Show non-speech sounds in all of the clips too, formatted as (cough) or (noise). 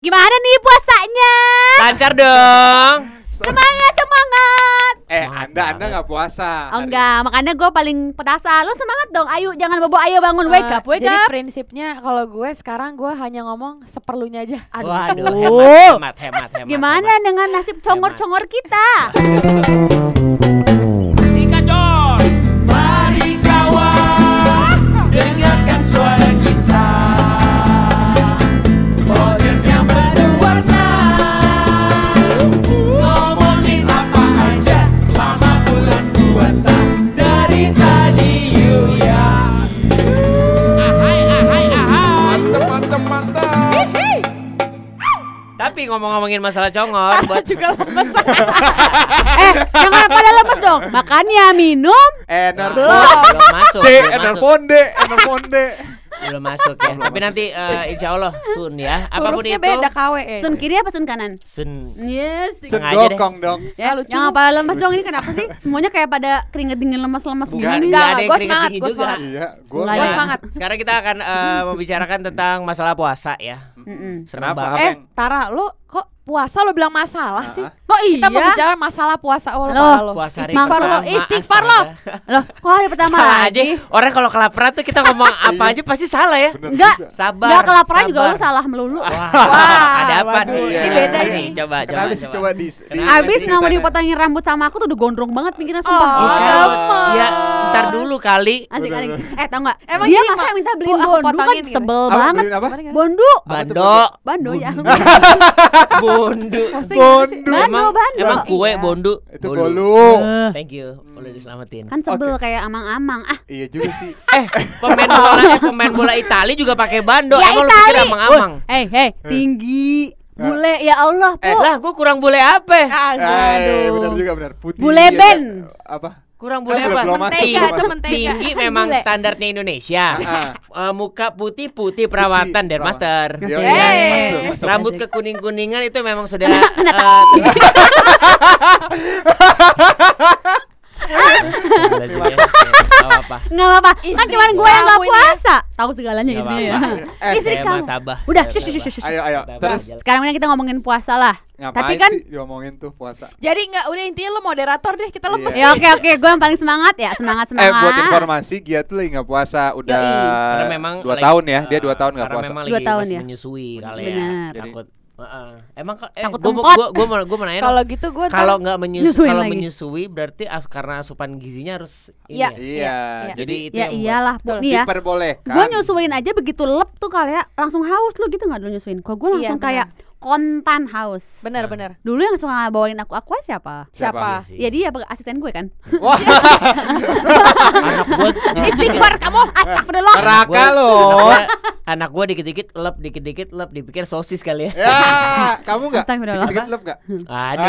Gimana nih puasanya? Lancar dong. Semangat, semangat. Eh, Semangat Anda Anda nggak puasa. Oh enggak, makanya gue paling petasan. Lu semangat dong, ayo jangan bobo, ayo bangun, wake Eh, up, wake jadi up. prinsipnya kalau gue sekarang gue hanya ngomong seperlunya aja. Waduh, Aduh. hemat, hemat, hemat, hemat. Gimana dengan nasib congor-congor kita? (laughs) Tapi ngomong-ngomongin masalah congor (laughs) buat juga lemes. (laughs) eh, jangan pada lemes dong. Makannya minum. Enervon. belum masuk. De, belum masuk. de, enervon de. Belum masuk ya. Tapi nanti eh, insya Allah sun ya. Apa pun Hurufnya itu. beda KW ya. Sun kiri apa sun kanan? Sun. Yes. Sengaja deh. Sedokong dong. Ya, lucu. jangan pada lemes dong ini kenapa sih? Semuanya kayak pada keringet dingin lemas-lemas Bukan, gini. Enggak, keringet semangat, juga. semangat. Iya, Iya. semangat. Sekarang kita akan eh, membicarakan tentang masalah puasa ya. Mm-mm. Kenapa? Eh, Tara, lo kok puasa lo bilang masalah sih? Ah, Kok iya? Kita mau bicara masalah puasa oh, lo. Lo. Puasa Istighfar lo, istighfar lo. Loh, kok hari pertama Salah aja. lagi? Orang kalau kelaparan tuh kita ngomong (laughs) apa aja pasti salah ya. Enggak. Sabar. Enggak kelaparan juga lu salah melulu. Wah, Wah, ada apa waduh, nih? ini beda nih. Coba, coba, Kenapa sih coba di, Abis sih nggak mau dipotongin rambut sama aku tuh udah gondrong banget mikirnya Oh, sumpah. Ya, Asik, ntar dulu kali. asik, asik. Eh tau nggak? Emang Dia gini, masa Mak? minta beliin aku bondu kan potongin gitu. sebel Apa, banget. apa? Bondu. Bando. Bando ya. Bondu. Bondu. Bando, Emang, bando. emang kue Iya. bondu. Itu Bolu. bolu. Eh, Thank you. Boleh diselamatin. Kan sebel kayak amang-amang. Ah, Iya juga sih. (laughs) Eh, pemain (laughs) bola eh, pemain bola Itali juga pakai bando. ya Emang lu pikir amang-amang? Woi, Hei, hei, tinggi. Bule ya Allah, Eh, Bu. lah gua kurang bule apa? Eh, Aduh. benar juga benar. Putih. Bule ya, Ben. Apa? Kurang Kan belum- apa? Mentega, itu mentega. Tinggi memang Bule. standarnya Indonesia. (laughs) Eh, muka putih putih perawatan dan master. Yo, iya, Eh. masuk, masuk. Rambut Asik. kekuning kuningan itu memang sudah (laughs) Kena (laughs) eh, apa Nggak apa-apa. Kan cuma gue yang nggak ini ya. puasa. Tahu segalanya Nggak istrinya ya. Eh, Istri kamu. Udah. Ayo, ayo. Terus Sekarang ini kita ngomongin puasa lah. ngapain Tapi kan sih diomongin tuh puasa? Jadi enggak udah intinya lo moderator deh, kita lemes. Ya oke oke, gue yang paling semangat ya, semangat Eh semangat. buat informasi Gia tuh lagi nggak puasa udah Karena memang dua lagi- tahun ya dia eh, dua tahun nggak karena puasa. memang Dua lagi tahun ya. menyusui kali Benar. ya. Takut. Heeh. Emang eh Takut gua, gua, gua, mau gua mau nanya. (laughs) Kalau gitu gue kalau nggak menyusui kalau menyusui berarti as, karena asupan gizinya harus ini Iya. ya? Iya. Iya. Jadi itu Ya iyalah, Bu. Ya. diperbolehkan. Gue nyusuin aja begitu lep tuh kali ya, langsung haus lu gitu nggak dulu nyusuin? Kok gue Iya, langsung benar. kayak kontan haus. bener bener. Dulu yang suka bawain aku aqua siapa? Siapa? Iya sih. Ya dia asisten gue kan. (laughs) Wah, anak gua (laughs) Istighfar kamu, astagfirullah. neraka loh. anak gua dikit-dikit lep, dikit-dikit lep, dipikir sosis kali ya. Ya, (laughs) kamu nggak? Astagfirullah. Dikit lep nggak? Aduh.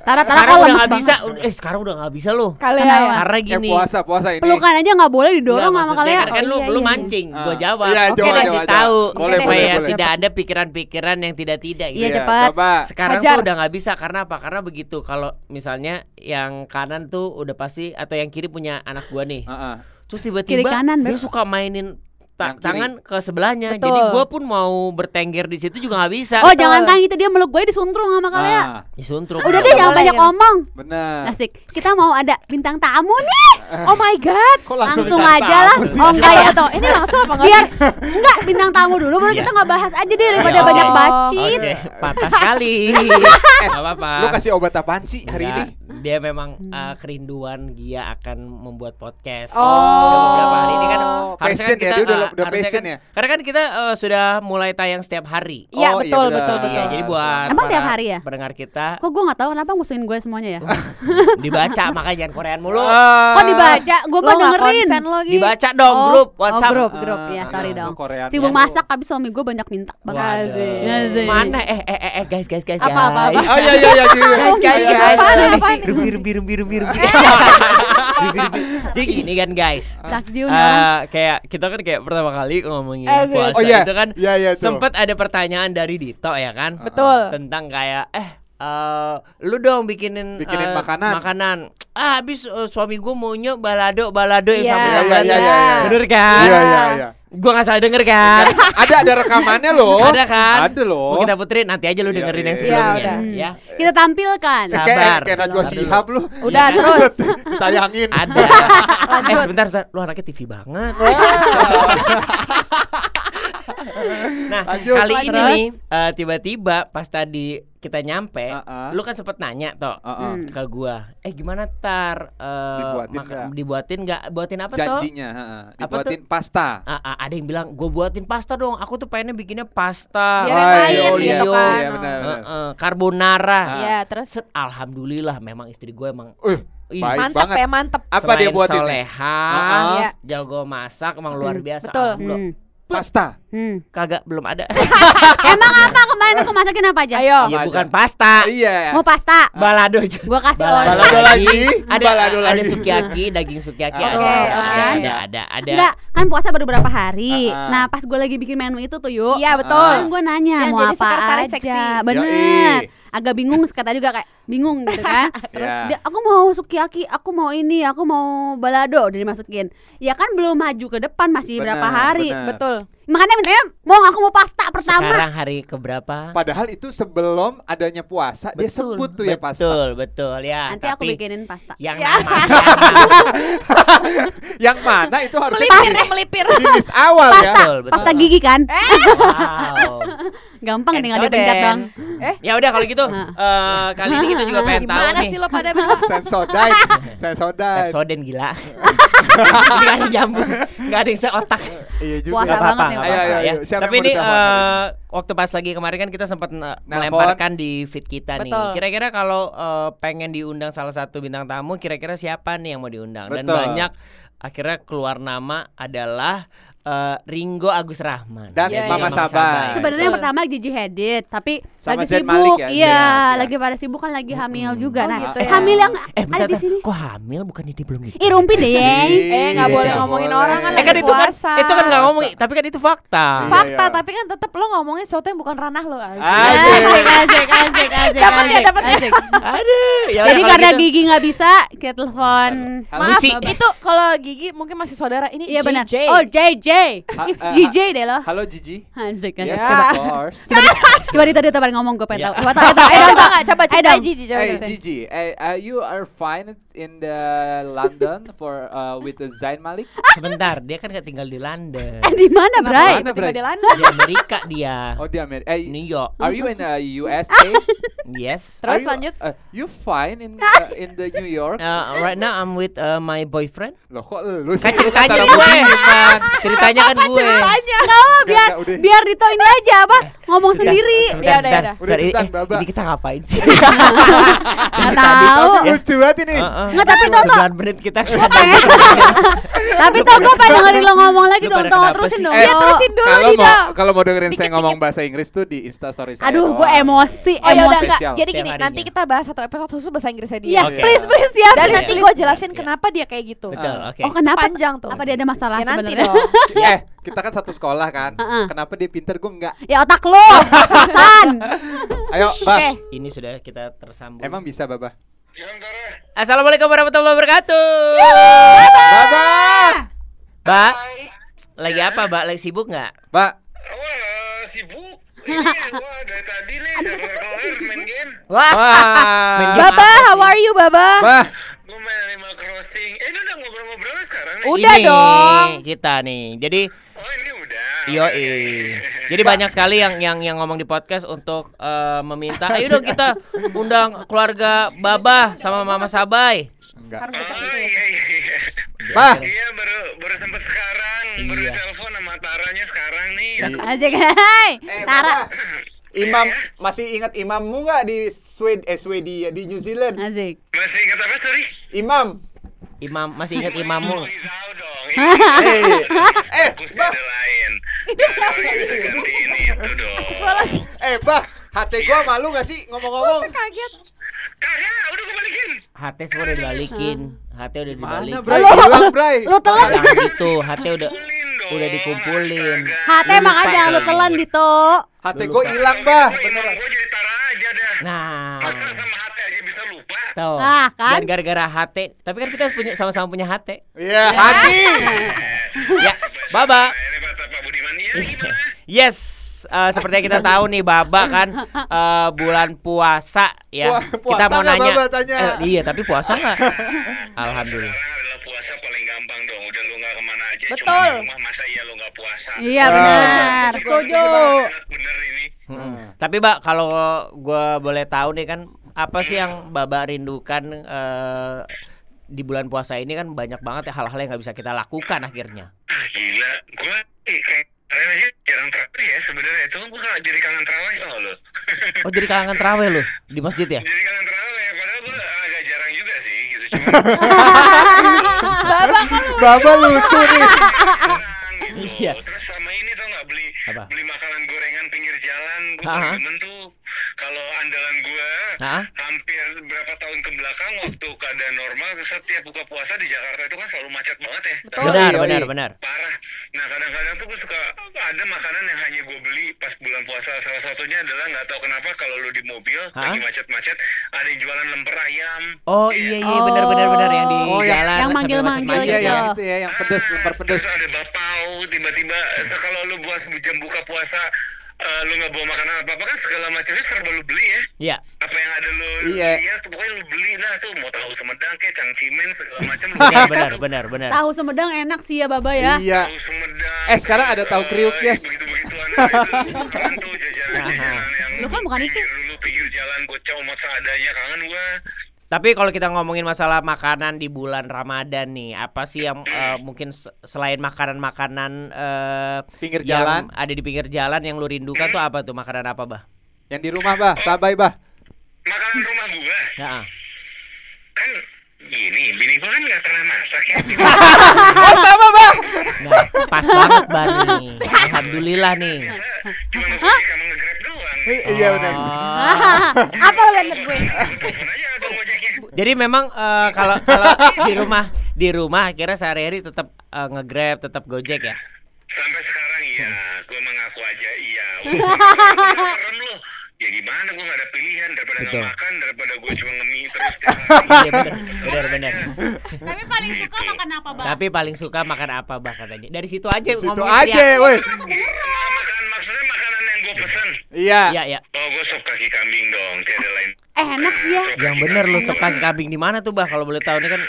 Tara Tara Sekarang kok udah lemes nggak bisa. Eh sekarang udah nggak bisa loh. Kali Kenapa? ya. Karena Eh gini. puasa puasa ini. Pelukan aja nggak boleh didorong sama kalian. Kan, Oh, lu, iya, lu iya, mancing, Ah. gua jawab. Iya, Oke, kasih tahu. Boleh, boleh, boleh. tidak ada pikiran-pikiran yang tidak-tidak gitu. Iya, cepet. Coba. Sekarang Hajar. tuh udah nggak bisa karena apa? Karena begitu kalau misalnya yang kanan tuh udah pasti atau yang kiri punya anak gua nih. Heeh. Terus tiba-tiba kanan, dia suka mainin ta- Yang kiri. tangan ke sebelahnya. Betul. Jadi gua pun mau bertengger di situ juga nggak bisa. Oh jangan kan itu dia meluk gue disuntrung sama kalian. Ah, Disuntruk. Udah deh jangan banyak ngomong. benar. Asik. Kita mau ada bintang tamu nih. Oh my god. Kok Langsung, bintang aja lah. Oh enggak ya. Atau (laughs) ini langsung apa enggak? Biar enggak bintang tamu dulu baru kita nggak bahas aja deh daripada Oh. banyak bacit. Oke, patah sekali. (laughs) Gak apa-apa. Lu kasih obat apaan sih hari ini? Dia memang uh, kerinduan Gia akan membuat podcast. Oh. Udah beberapa hari ini kan Oh, harusnya passion ya, dia udah- uh, udah harusnya passion kan- ya? Karena kan kita uh, sudah mulai tayang setiap hari. Iya Oh, iya betul benar. betul Iya, betul. jadi buat Emang tiap hari ya? Pendengar kita Kok gue nggak tahu kenapa musuhin gue semuanya ya? (laughs) dibaca makanya jangan Korean mulu. Ah. Kok dibaca? Gue mau dengerin. konsen lo Gi. Dibaca dong Oh, grup oh, WhatsApp. grup, grup. Ya, Ah, sorry ah, dong. Sibuk ya. masak habis suami gue banyak minta banget. Mana eh eh eh eh, guys guys guys Apa, apa, guys. apa? Oh iya iya iya. Guys, guys, Iya, guys. Apaan, Rumbi, rumbi, rumbi, rumbi, rumbi. (laughs) Jadi gini kan guys. Eh, kayak kita kan kayak pertama kali ngomongin Asik. puasa Oh iya. itu kan iya tuh. sempet ada pertanyaan dari Dito ya kan Betul. tentang kayak eh eh, lu dong bikinin Bikinin eh, makanan. makanan ah habis eh, suami gue maunya balado balado yang sambil Iya iya sambil iya iya. iya. bener kan Iya iya iya. Gua nggak salah denger kan? (laughs) ada ada rekamannya loh. Ada kan? Ada loh. Mungkin putri nanti aja lu Iya, dengerin iya, yang iya. sebelumnya Iya, udah. ya. Kita tampilkan. Sabar. Kayak Najwa Dulu. Shihab lu. Udah terus. (laughs) Ditayangin. Ada. (laughs) eh sebentar. lu anaknya TV banget. (laughs) Nah, Lanjut. kali ini Terus? nih eh, tiba-tiba pas tadi kita nyampe, Uh-uh. lu kan sempet nanya toh. Hmm. ke gua, eh gimana tar eh, Dibuatin nggak? dibuatin nggak? Buatin apa toh? Janjinya, heeh. Apa dibuatin pasta. Ah, ah, ada yang bilang gue buatin pasta dong. Aku tuh pengennya bikinnya pasta. Biar yang Oh, lain iya, gitu iya, kan. Iya, benar, benar. eh, carbonara. Ah. Iya, terus Set, alhamdulillah memang istri gue emang Uh, ih, baik mantep banget. ya, mantep. Apa dia selain buatin? nih? Soleha, Ah. Iya. jago masak emang luar Hmm, biasa. betul. Hmm. Pasta. Hmm. Kagak belum ada. (laughs) Emang apa kemarin aku masakin apa aja? Ayo. Iya aja? bukan pasta. Iya. Mau pasta? Balado aja. Gua kasih Balado, orang. Balado lagi. Ada Balado ada lagi. sukiyaki, daging sukiyaki Oke, ada. oke. Ada, ada, ada, ada. Enggak, kan puasa baru berapa hari. Ah. Nah, pas gue lagi bikin menu itu tuh yuk. Iya, betul. Kan gue nanya Yang mau jadi apa aja. seksi. Bener. Yoi. Agak bingung kata juga kayak bingung gitu kan. (laughs) Terus Iya. dia, aku mau sukiyaki, aku mau ini, aku mau balado udah dimasukin. Ya kan belum maju ke depan masih berapa Benar, hari. benar. Betul. Makanya mintanya mau aku mau pasta pertama. Sekarang hari keberapa? Padahal itu sebelum adanya puasa dia sebut tuh ya pasta. Betul, betul ya. Nanti aku tapi bikinin pasta. yang Ya. namanya (laughs) Yang mana itu harus Melipir eh, melipir. di awal ya. Pasta, Betul, betul. pasta gigi kan? wow. (laughs) Gampang tinggal Ensoden. dipencet dong. Ya udah kalau gitu eh, kali ini kita juga pengen tahu Gimana nih. sih lo pada berdua? Sensodai. (laughs) Sensodai. Pepsoden gila. Gak ada nyambung, gak ada yang seotak. Iya juga. Puasa Nggak banget nggak Ayo, ayo, ya. ayo. Siapa Tapi ini eh, waktu pas lagi kemarin kan kita sempat eh, melemparkan di feed kita nih. Kira-kira kalau eh, pengen diundang salah satu bintang tamu, kira-kira siapa nih yang mau diundang? Dan Betul. banyak akhirnya keluar nama adalah eh, Ringo Agus Rahman Dan Iya, Mama iya. Sabai. Sebenarnya yang pertama Gigi Hadid, tapi Sama lagi Zayn sibuk. Ya, Iya, Malik ya. lagi pada sibuk kan lagi hamil juga. Oh, nah, gitu ya. hamil yang Eh, ada di sini. Kok hamil bukannya dia belum nikah? Ih, rumpi deh, Yeng. Eh, nggak Iya, boleh ngomongin boleh. orang kan Eh kan itu kan itu kan nggak Puasa. ngomong, tapi kan itu fakta. Iya, Fakta, iya. tapi kan tetap lo ngomongin sesuatu yang bukan ranah lo. Asik. Asik, asik, asik, asik, Dapat ya, dapat ya. asik. Aduh, ya Jadi karena gitu. Gigi nggak bisa, kita telepon. Maaf, itu kalau Gigi mungkin masih saudara ini Iya benar. JJ. Oh, JJ. Ha- eh, (laughs) JJ deh lo. Halo Gigi. Asik, asik. Yes, Ya. of course. Coba di tadi teman ngomong gue pengen Iya. tahu. Coba Eh, coba nggak? Coba dong. Gigi. Coba Hey. Gigi, eh, uh, you are fine in the London for uh, with the Zain Malik. Sebentar, dia kan nggak tinggal di London. Eh, (laughs) di mana, Bray? Di London? Di Amerika dia. Oh di Amerika. Eh, New York. are you in the USA? (laughs) Yes. Terus you- lanjut. uh, you fine in (laughs) uh, in the New York? Uh, right now I'm with uh, my boyfriend. Loh kok lu sih? Kan ceritanya gue. Ceritanya kan gue. Ceritanya. Nggak mau, biar udah. biar Dito ini aja apa ngomong sendiri. Sebentar, Ya udah, ya udah. Udah eh, Baba. Ini kita ngapain sih? (laughs) Nggak tahu. Lucu banget ini. Heeh. Nggak, tapi Toto- 9 menit kita. (laughs) Tapi tau gue pengen dengerin lo ngomong lagi dong, kenapa terusin dong. Eh, Yo. terusin dulu, mau kalau mau dengerin saya ngomong bahasa Inggris tuh di Insta story saya. Aduh, gue doang. emosi, Oh ya emosi. enggak. Jadi gini, nanti kita bahas satu episode khusus bahasa Inggrisnya dia. Iya, Oke. please, please ya. Dan please, nanti gue jelasin Iya. kenapa dia kayak gitu. Betul, Ah. oke. Oh kenapa? Panjang tuh. Apa dia ada masalah Ya nanti dong. (laughs) Eh, kita kan satu sekolah kan. Kenapa dia pinter gue enggak? Ya otak lo, Hasan. (laughs) Ayo, Bah. Oke. Ini sudah kita tersambung. Emang bisa, Baba? Assalamualaikum warahmatullahi wabarakatuh. Baba! Mbak, lagi apa, Mbak? Lagi sibuk nggak? Mbak, Wah, sibuk. Ini wah dari tadi nih udah kelar main game. Wah, wah. Main game. Baba, how are you, Baba? Bah, Gue main Animal Crossing. Eh, ini udah ngobrol-ngobrol sekarang nih. Udah ini dong. kita nih. Jadi Oh, ini udah. Yo, jadi banyak sekali yang yang yang ngomong di podcast untuk eh, meminta, ayo dong kita undang keluarga Baba sama Mama Sabai. enggak. Harus dekat Oh, situ ya. iya iya. Bah, Iya, baru baru sempet sekarang, baru Iya. telepon sama Taranya sekarang nih. Asik, hai. Eh, Tara. Imam masih ingat imammu nggak di Sweden eh Swedia di New Zealand? Asik. Masih ingat apa, sorry? Imam. Imam masih ingat imammu? (laughs) Eh, eh, Bah. Eh, Bah, hati gua malu gak sih ngomong-ngomong? Kaget. Kagak, udah gue balikin. HT semua udah dibalikin. HT udah Mana, dibalikin. Bray? Lo- Hilang, Bray. Lo telan. Gitu, HT udah udah dikumpulin. Hati makanya jangan lo telan Dito. Hati gua hilang, Bah. Gua imam gue jadi Tara aja dah. Nah, Masa sama hati aja bisa lupa? Tuh. Nah, kan? Dan gara-gara HT, tapi kan kita punya sama-sama punya HT. Iya, hati. (laughs) Ya, Baba. Ini Pak, tapi gimana? Yes, eh, seperti yang kita tahu nih Baba kan (laughs) eh, bulan puasa ya. Puah- kita puasa mau nanya. Baba tanya? Eh, iya, tapi puasa nggak? (laughs) Alhamdulillah. Adalah puasa paling gampang dong. Udah lu nggak ke mana aja. Cuma Betul. di rumah masa iya lu nggak puasa. Iya Ah. benar. Setuju. Bener ini. Hmm. Tapi Mbak, kalau gua boleh tahu nih kan apa sih yang Baba rindukan eh, di bulan puasa ini kan banyak banget ya hal-hal yang nggak bisa kita lakukan akhirnya. Ah, gila. Gua eh, kayak keren aja jarang terawih ya sebenarnya. Cuma gua nggak jadi kangen terawih nggak lu. Oh jadi kangen terawih lu di masjid ya? Jadi kangen terawih. Padahal gua agak jarang juga sih gitu. Cuma (laughs) Baba kan lu Baba lucu nih. jarang gitu. Iya. Terus sama ini tau nggak beli Apa? beli makanan gorengan pinggir jalan. Paling demen tuh kalau andalan gua Hah? hampir berapa tahun ke belakang waktu keadaan normal setiap buka puasa di Jakarta itu kan selalu macet banget ya. Betul. Benar, Yoi. benar, benar. parah. Nah kadang-kadang tuh gue suka ada makanan yang hanya gue beli pas bulan puasa. Salah satunya adalah nggak tahu kenapa kalau lu di mobil Hah? lagi macet-macet ada yang jualan lemper ayam. Oh iya iya benar benar benar yang di Oh, yang- jalan yang sambil manggil-manggil Iya, gitu. yang itu ya, yang pedes, lempar pedes. Terus ada bapau tiba-tiba kalau lu buat jam buka puasa eh, lu nggak bawa makanan apa apa kan segala macamnya serba lu beli ya. Iya. Apa yang ada lu Iya. lihat tuh pokoknya lu beli lah tuh mau tahu Sumedang kayak cangcimen segala macam lu beli benar tuh. benar benar. Tahu Sumedang enak sih ya Baba ya. Iya. Tahu Sumedang. Eh, sekarang ada tahu kriuk, yes. Begitu begituan itu keren tuh jajanan-jajanan (laughs) yang Lu kan bukan itu. dulu pinggir jalan bocah umat seadanya kangen gua. Tapi kalau kita ngomongin masalah makanan di bulan Ramadan nih, apa sih yang eh, mungkin se- selain makanan-makanan eh, Pinggir yang jalan. ada di pinggir jalan yang lu rindukan tuh apa tuh makanan apa, Bah? Yang di rumah, Bah. Sabai, Bah. Makanan rumah gua Ya. kan gini, bini gua kan nggak pernah masak ya. (laughs) Oh, sama, Bah. Nah, pas banget Bani. Alhamdulillah nih. Cuma sama ngegrab doang. Iya, benar. Oh. (laughs) Apa lo liat gue? Telepon aja abang ngojeknya. Jadi memang eh, kalau kalau di rumah di rumah akhirnya sehari-hari tetap eh, nge-grab, tetap Gojek ya. Sampai sekarang iya, gua mengaku aja iya. (laughs) Serem lu. Ya gimana gua nggak ada pilihan daripada Betul. makan daripada gua cuma ngemi terus. (laughs) hari. Iya benar, benar benar. Tapi paling suka makan apa Bang? Tapi paling suka makan apa bah katanya. Dari situ aja Situ ngomongin aja, woi. Ma- makan maksudnya makanan yang gue pesen. Iya. Iya ya. Oh, gue sop kaki kambing dong, tiada lain. Eh enak sih ya. Yang bener lu kaki kambing di mana tuh bah kalau boleh tahu ini kan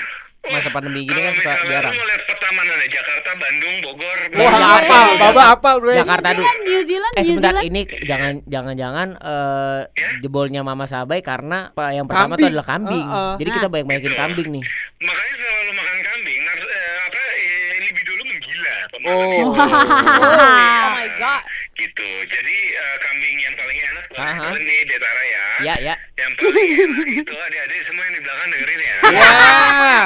masa pandemi gini kan suka jarang. lu lihat peta mana nih? Jakarta, Bandung, Bogor. Wah, apal, Baba apal, Bre. Jakarta dulu. New Zealand, Eh New sebentar Zealand. ini jangan jangan jangan eh jebolnya Mama Sabai karena apa yang pertama Kambing. tuh adalah kambing. Heeh. Jadi kita banyak-banyakin kambing nih. Makanya selalu lu makan kambing, nar- eh, apa eh, libido lu Oh. itu. (laughs) Oh my god. Gitu. Jadi eh, kambing yang paling enak gue Aha. sekalian nih, Detara ya. Ya ya. Yang paling (laughs) enak itu adik-adik semua yang di belakang dengerin ya. Ya.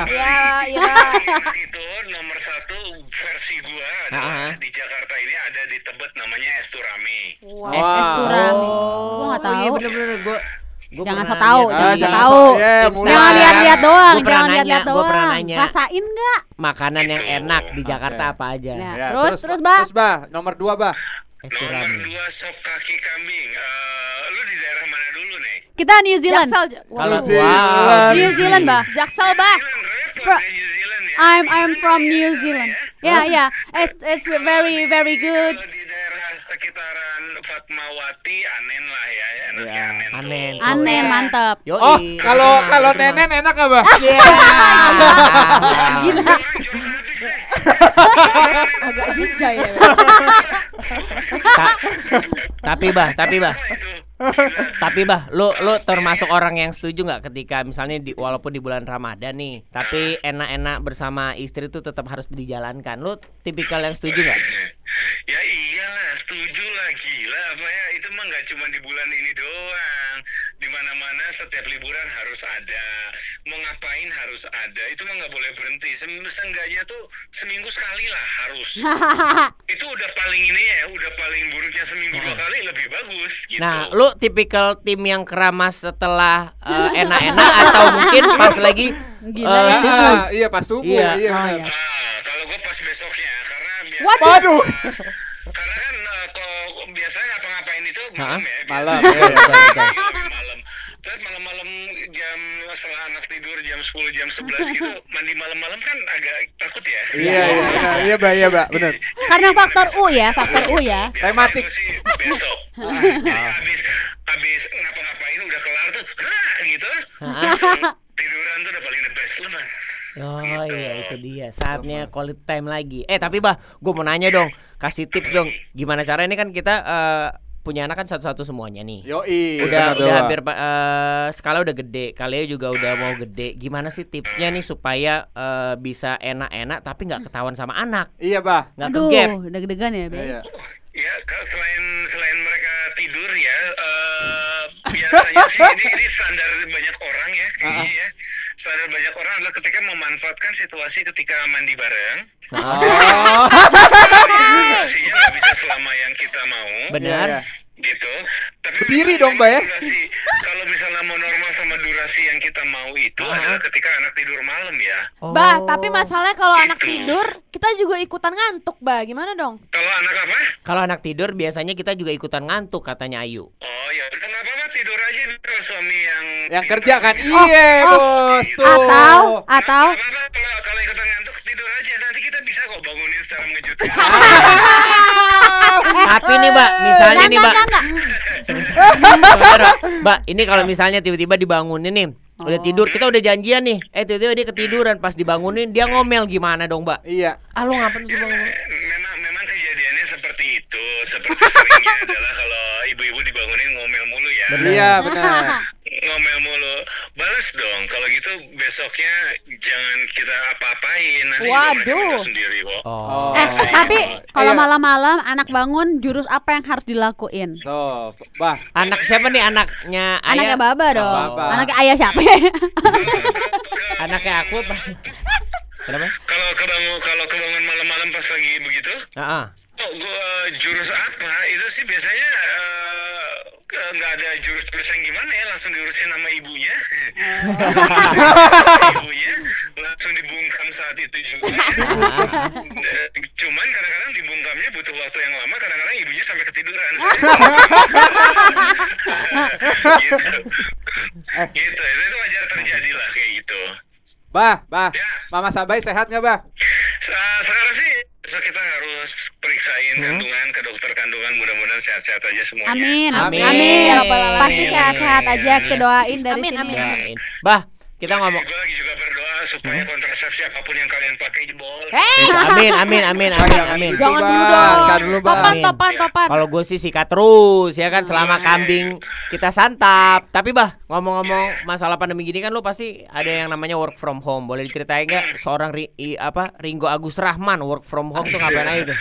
Ya, Ira. Enak itu nomor satu versi gua adalah Ah, ah. di Jakarta ini ada di Tebet namanya Esturami. Wow. Es turami. Oh, Gua nggak oh Iya tahu. bener-bener gua gua Jangan so tahu, lihat jangan di so Instagram. mulai. Jangan lihat-lihat doang, jangan lihat-lihat doang. nanya. Rasain nggak? Makanan yang enak di Jakarta Oke. apa aja? Ya. Ya, Terus, terus, Bah. Terus, Bah. Nomor dua, Bah. Es Nomor dua sop kaki kambing. Eh, lu di daerah mana dulu nih? Kita New Zealand. Jaksel. Kalau New Zealand. wow. New Zealand, Bah. Jaksel, Bah. New ya New Zealand. I'm I'm from New ya, sana Zealand. ya. Ya, ya. It's it's very very good. Sekitaran Fatmawati, Anen lah ya, enaknya Ya, Anen, tuh. Anen. Aneh, mantap. Yoi. Oh, kalau kalau nenen enak apa? Iya. (laughs) Gila. Agak jinja ya. Ta- tapi bah, tapi bah, Itu. tapi bah, lu lu termasuk orang yang setuju nggak ketika misalnya di walaupun di bulan Ramadan nih, tapi enak-enak bersama istri tuh tetap harus dijalankan. Lu tipikal yang setuju nggak? Ya iyalah, setuju lah gila apa ya itu mah nggak cuma di bulan ini doang. Di mana-mana setiap liburan harus ada. Mau ngapain harus ada. Itu mah nggak boleh berhenti. Seenggaknya tuh seminggu sekali lah harus. (laughs) itu udah paling ini ya, udah paling buruknya seminggu dua kali lebih bagus gitu. Nah, lu tipikal tim yang keramas setelah eh, (laughs) enak-enak atau mungkin pas lagi Gila eh, ya. subuh? Ah, iya pas subuh, Iya. iya, Oh, benar. iya. Ah, kalau gue pas besoknya karena biasa Waduh. karena kan eh, kalau biasanya ngapa-ngapain itu malam ya Malam, biasanya. iya, betul, betul. lebih malam Terus malam-malam jam setelah anak tidur jam 10 jam 11 gitu mandi malam-malam kan agak takut ya. Iya iya benar. Iya Mbak, iya Mbak, benar. Karena faktor U ya, faktor U ya. Biasanya Tematik. besok. (laughs) Jadi habis habis ngapa-ngapain udah kelar tuh, "Hah," (laughs) gitu. (laughs) Tiduran tuh udah paling the best lu mas. Oh iya itu dia saatnya quality time lagi. Eh tapi bah, gue mau nanya dong, kasih tips dong. Gimana cara ini kan kita eh, punya anak kan satu-satu semuanya nih. Yoi. udah benar, udah hampir eh, skala udah gede, kalian juga udah mau gede. Gimana sih tipsnya nih supaya eh, bisa enak-enak tapi nggak ketahuan sama anak, Iya, Bah. nggak Aduh, kegap. deg-degan ya, Be. Iya. Ya kalau selain selain mereka tidur ya eh, biasanya sih ini ini standar banyak orang ya kayaknya ya. Standar banyak orang adalah ketika memanfaatkan situasi ketika mandi bareng. Ah, Oh. (laughs) Nggak bisa selama yang kita mau. benar. Iya, iya. Gitu. Tapi Berdiri dong, Mbak, ya? durasi, kalau misalnya mau normal sama durasi yang kita mau itu Ah. adalah ketika anak tidur malam ya. Bah, Oh. tapi masalahnya kalau anak Gitu. tidur, kita juga ikutan ngantuk, Bah. Gimana dong? Kalau anak apa? Kalau anak tidur biasanya kita juga ikutan ngantuk katanya Ayu. Oh ya, nggak apa-apa tidur aja kalau suami yang Yang kerja kan. Oh, Iya, oh. Bos. Tuh. Atau atau kalau kalau ikutan ngantuk tidur aja nanti kita bisa kok bangunin secara mengejutkan. (laughs) Tapi nih, Mbak, misalnya nih, Mbak. enggak, enggak. Sebentar, Mbak. Ini kalau misalnya tiba-tiba dibangunin nih, udah Oh. tidur, kita udah janjian nih. Eh, tiba-tiba dia ketiduran pas dibangunin dia ngomel gimana dong, Mbak? Iya. Ah, lu ngapain sih bangun? memang memang kejadiannya seperti itu. Seperti seringnya adalah kalau ibu-ibu dibangunin ngomel mulu ya. Iya, benar. (laughs) ngomel mulu balas dong kalau gitu besoknya jangan kita apa-apain nanti Waduh. sendiri kok Oh. Eh, tapi kalau Iya. malam-malam anak bangun jurus apa yang harus dilakuin? Tuh, Bah. Anak siapa nih anaknya ayah? Anaknya Baba dong. Baba. Anaknya ayah siapa ya? (laughs) Anaknya aku apa? Kenapa? kalau kebangun kalau kebangun malam-malam pas lagi begitu Heeh. oh gua jurus apa itu sih biasanya eh, ke- nggak ada jurus-jurus yang gimana ya langsung diurusin sama ibunya. (laughs) Ibunya langsung dibungkam saat itu juga. (laughs) Cuman kadang-kadang dibungkamnya butuh waktu yang lama kadang-kadang ibunya sampai ketiduran. (laughs) Gitu. Gitu. Itu, itu wajar terjadi lah kayak gitu. Bah, Bah. ya. Mama Sabai sehat nggak, Bah? se- sekarang sih so kita harus periksain kandungan ke dokter kandungan mudah-mudahan sehat-sehat aja semuanya Amin, Amin. amin. Alamin. Pasti sehat-sehat aja kita doain dari Amin, sini. amin. Doain. Bah, kita ngomong. gue lagi juga berdoa supaya kontrasepsi apa pun yang kalian pakai jebol Eh, Amin, amin, amin, amin, amin. Jangan dulu dong. Dulu. Topan, topan, topan. Kalau gue sih sikat terus ya kan selama kambing kita santap. Tapi bah ngomong-ngomong masalah pandemi gini kan lu pasti ada yang namanya work from home. Boleh diceritain nggak seorang ri, i- apa Ringo Agus Rahman work from home tuh ngapain aja tuh?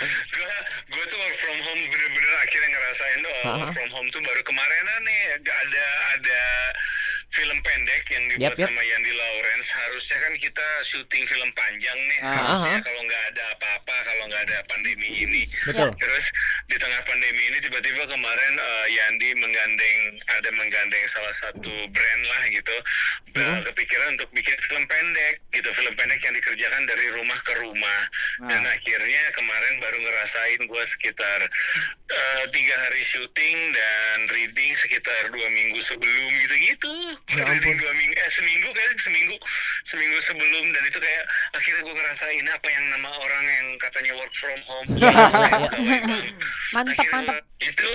gue tuh work from home bener-bener akhirnya ngerasain oh Aha. work from home tuh baru kemarin nih ada film pendek yang dibuat Yap, yap. sama Yandi Lawrence harusnya kan kita syuting film panjang nih Ah. harusnya Aha. kalau nggak ada apa-apa kalau nggak ada pandemi ini Betul. terus di tengah pandemi ini tiba-tiba kemarin eh, Yandi menggandeng ada menggandeng salah satu brand lah gitu Eh, kepikiran untuk bikin film pendek gitu film pendek yang dikerjakan dari rumah ke rumah dan Nah. akhirnya kemarin baru ngerasain gue sekitar eh, tiga hari syuting dan reading sekitar dua minggu sebelum gitu-gitu Ya ampun. dua minggu eh seminggu kan seminggu seminggu sebelum dan itu kayak akhirnya gue ngerasain apa yang nama orang yang katanya work from home. (laughs) Mantep, Akhirnya mantep. itu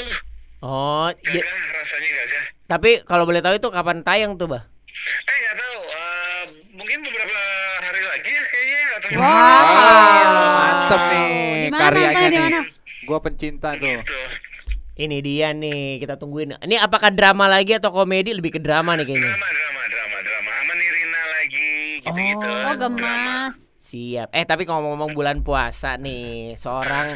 Oh, ya- gagah rasanya gagah tapi kalau boleh tahu itu kapan tayang tuh bah? eh nggak tahu eh, mungkin beberapa hari lagi ya kayaknya atau Wow. Wow, mantep nih Di mana karyanya nontonnya, di nih. Gua pencinta tuh. gitu Ini dia nih kita tungguin. Ini apakah drama lagi atau komedi? Lebih ke drama nih kayaknya. drama drama drama drama sama Nirina lagi gitu-gitu Oh, gemas. Siap. Eh tapi ngomong-ngomong bulan puasa nih, seorang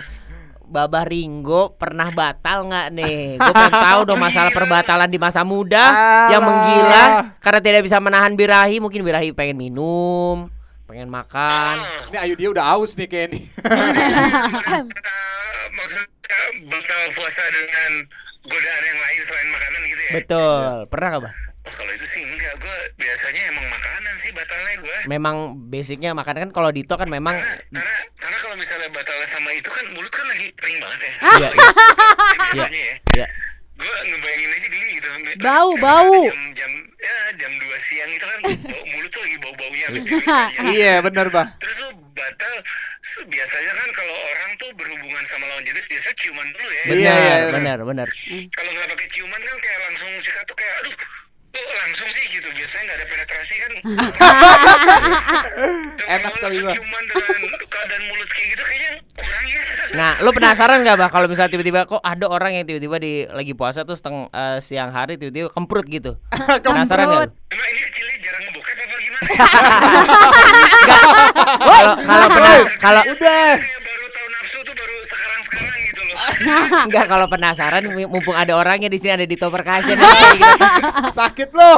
Babah Ringo pernah batal nggak nih? Gue pengen tahu dong masalah perbatalan di masa muda yang Alah. menggila karena tidak bisa menahan birahi. Mungkin birahi pengen minum, pengen makan. Ini Ayu dia udah aus nih kayak (laughs) puasa dengan godaan yang lain selain makanan gitu ya Betul. Pernah nggak, Bah? Oh, kalau itu sih enggak gue biasanya emang makanan sih batalnya gue Memang basicnya makan kan kalau Dito kan memang karena karena karena kalau misalnya batal sama itu kan mulut kan lagi kering banget ya Iya, iya. (laughs) biasanya ya Iya. gue ngebayangin aja geli gitu Bau, bau. jam jam ya jam 2 siang itu kan bau mulut tuh lagi bau baunya. (laughs) Iya, benar, Bah. terus lu batal biasanya kan kalau orang tuh berhubungan sama lawan jenis biasa ciuman dulu ya Benar, Iya, iya, benar, benar. kalau nggak pakai ciuman kan kayak langsung sikat tuh kayak aduh kok langsung sih gitu biasanya nggak ada penetrasi kan (laughs) Enak langsung Bah. ciuman dengan keadaan mulut kayak gitu kayaknya kurang ya Nah, lu penasaran gak bah kalau misalnya tiba-tiba kok ada orang yang tiba-tiba di lagi puasa tuh seteng eh, siang hari tiba-tiba kemprut gitu. (laughs) penasaran gak? lu? emang ini jarang ngebokep apa gimana Kalau kalau Udah. baru tahu nafsu tuh baru sekarang gitu loh (laughs) enggak kalau penasaran mumpung ada orangnya di sini ada di Percussion gitu. Sakit loh.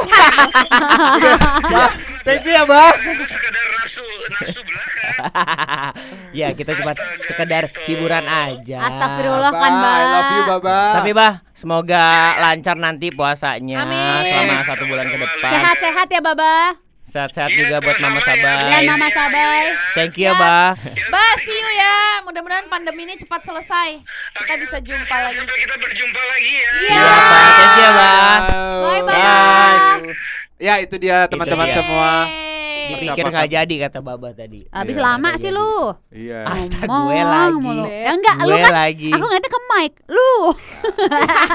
Bah, thank you ya, Bah. itu sekedar nafsu nafsu belaka ya, kita cuma sekedar hiburan aja. Astagfirullah kan, Bah, I love you, Mbak. Baba. Tapi bah, semoga lancar nanti puasanya Amin. selama satu bulan ke depan. Sehat-sehat ya, Baba. Sehat-sehat Iya, juga buat Mama sama-sama ya. Mama Sabay. Thank you ya, Bah. Bah, see you ya. Mudah-mudahan pandemi ini cepat selesai. Kita bisa jumpa lagi. sampai kita berjumpa lagi ya Iya. Iya, Bah. Thank you ya, Bah. Bye. Bye. Ya, itu dia teman-teman semua. Dipikir nggak jadi kata Baba tadi. Habis Iya, lama sih jadi. lu. Iya. Astaga, gue lagi. Ya enggak, lu kan lagi. Aku ngeliatnya ke mic. Lu.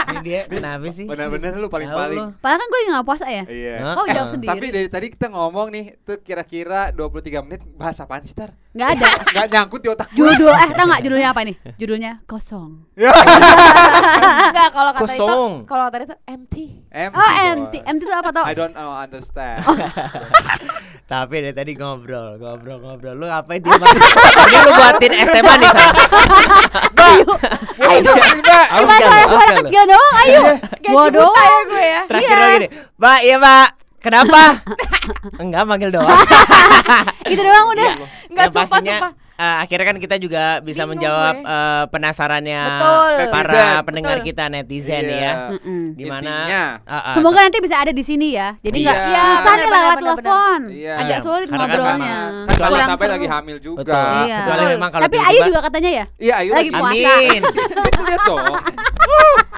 Ini dia kenapa sih? Benar-benar lu Tahu paling-paling. lu. Padahal kan gue lagi nggak puasa ya. Iya. Kau jawab sendiri. Tapi dari tadi kita ngomong nih, tuh kira-kira 23 menit bahas apaan sih, Tar? Nggak ada. (laughs) Gak nyangkut di otak gue. Judul eh tau nggak judulnya apa nih? Judulnya kosong. Enggak, kalau kata itu, Kosong. kalau kata itu empty. Empty, Oh, empty. Empty itu apa tau? I don't know, understand. (laughs) Tapi dari tadi ngobrol, ngobrol, ngobrol. Lu ngapain dia Ini (laughs) lu buatin SMA nih sama. Ayo. Aus Cuma gak lu? suara Aus suara gak lu? kecil doang, ayo. Buta doang. ya gue ya. Terakhir Iya. lagi nih. Mbak, iya Mbak. Kenapa? (laughs) Enggak manggil doang. Itu doang udah. Enggak Yang eh, akhirnya kan kita juga bisa Bingung menjawab gue. eh, penasarannya Betul. para Netizen. pendengar Betul. kita netizen Iya. ya. Di mana Intinya. Ah, ah. Semoga nanti bisa ada di sini ya. Jadi nggak Iya. susah nih lewat telepon. Iya. Agak sulit Karena kan ngobrolnya. Kan Mama Kurang sampai seru. lagi hamil juga. Betul. Iya. Kecuali memang kalau Tapi Ayu juga katanya ya. Iya, ayo Lagi puasa. Amin. (laughs) Itu lihat dong.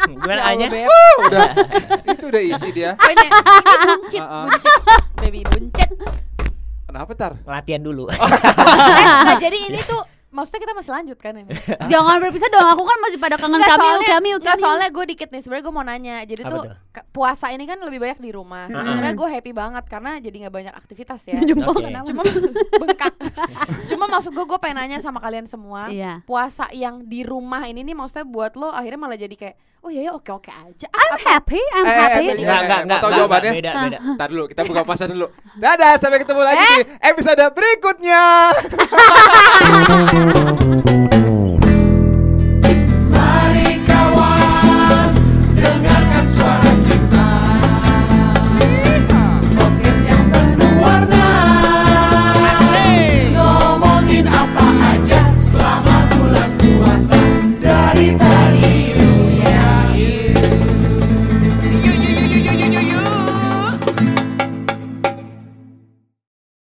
Gimana Ya Anya? Udah. Itu udah isi dia. Buncit, (laughs) buncit. Baby buncit. Kenapa, Tar? Latihan dulu. (laughs) Eh, enggak, jadi ini tuh maksudnya kita masih lanjut kan ini? (laughs) Jangan berpisah dong. Aku kan masih pada kangen kami, soalnya, kami, enggak, kami. soalnya gue dikit nih sebenarnya gue mau nanya. Jadi Apa tuh ke- puasa ini kan lebih banyak di rumah. Sebenarnya gue happy banget karena jadi nggak banyak aktivitas ya. Jempol Oke. kenapa? Cuma bengkak. (laughs) Maksud gue gue pengen nanya sama kalian semua. Iya. Puasa yang di rumah ini nih maksudnya buat lo akhirnya malah jadi kayak oh iya ya oke oke aja. I'm happy, I'm Eh, eh, happy. eh, Enggak, enggak, enggak. tahu enggak, jawabannya? Beda, beda. Ntar dulu, kita buka (laughs) puasa dulu. Dadah, sampai ketemu lagi di episode berikutnya. (laughs)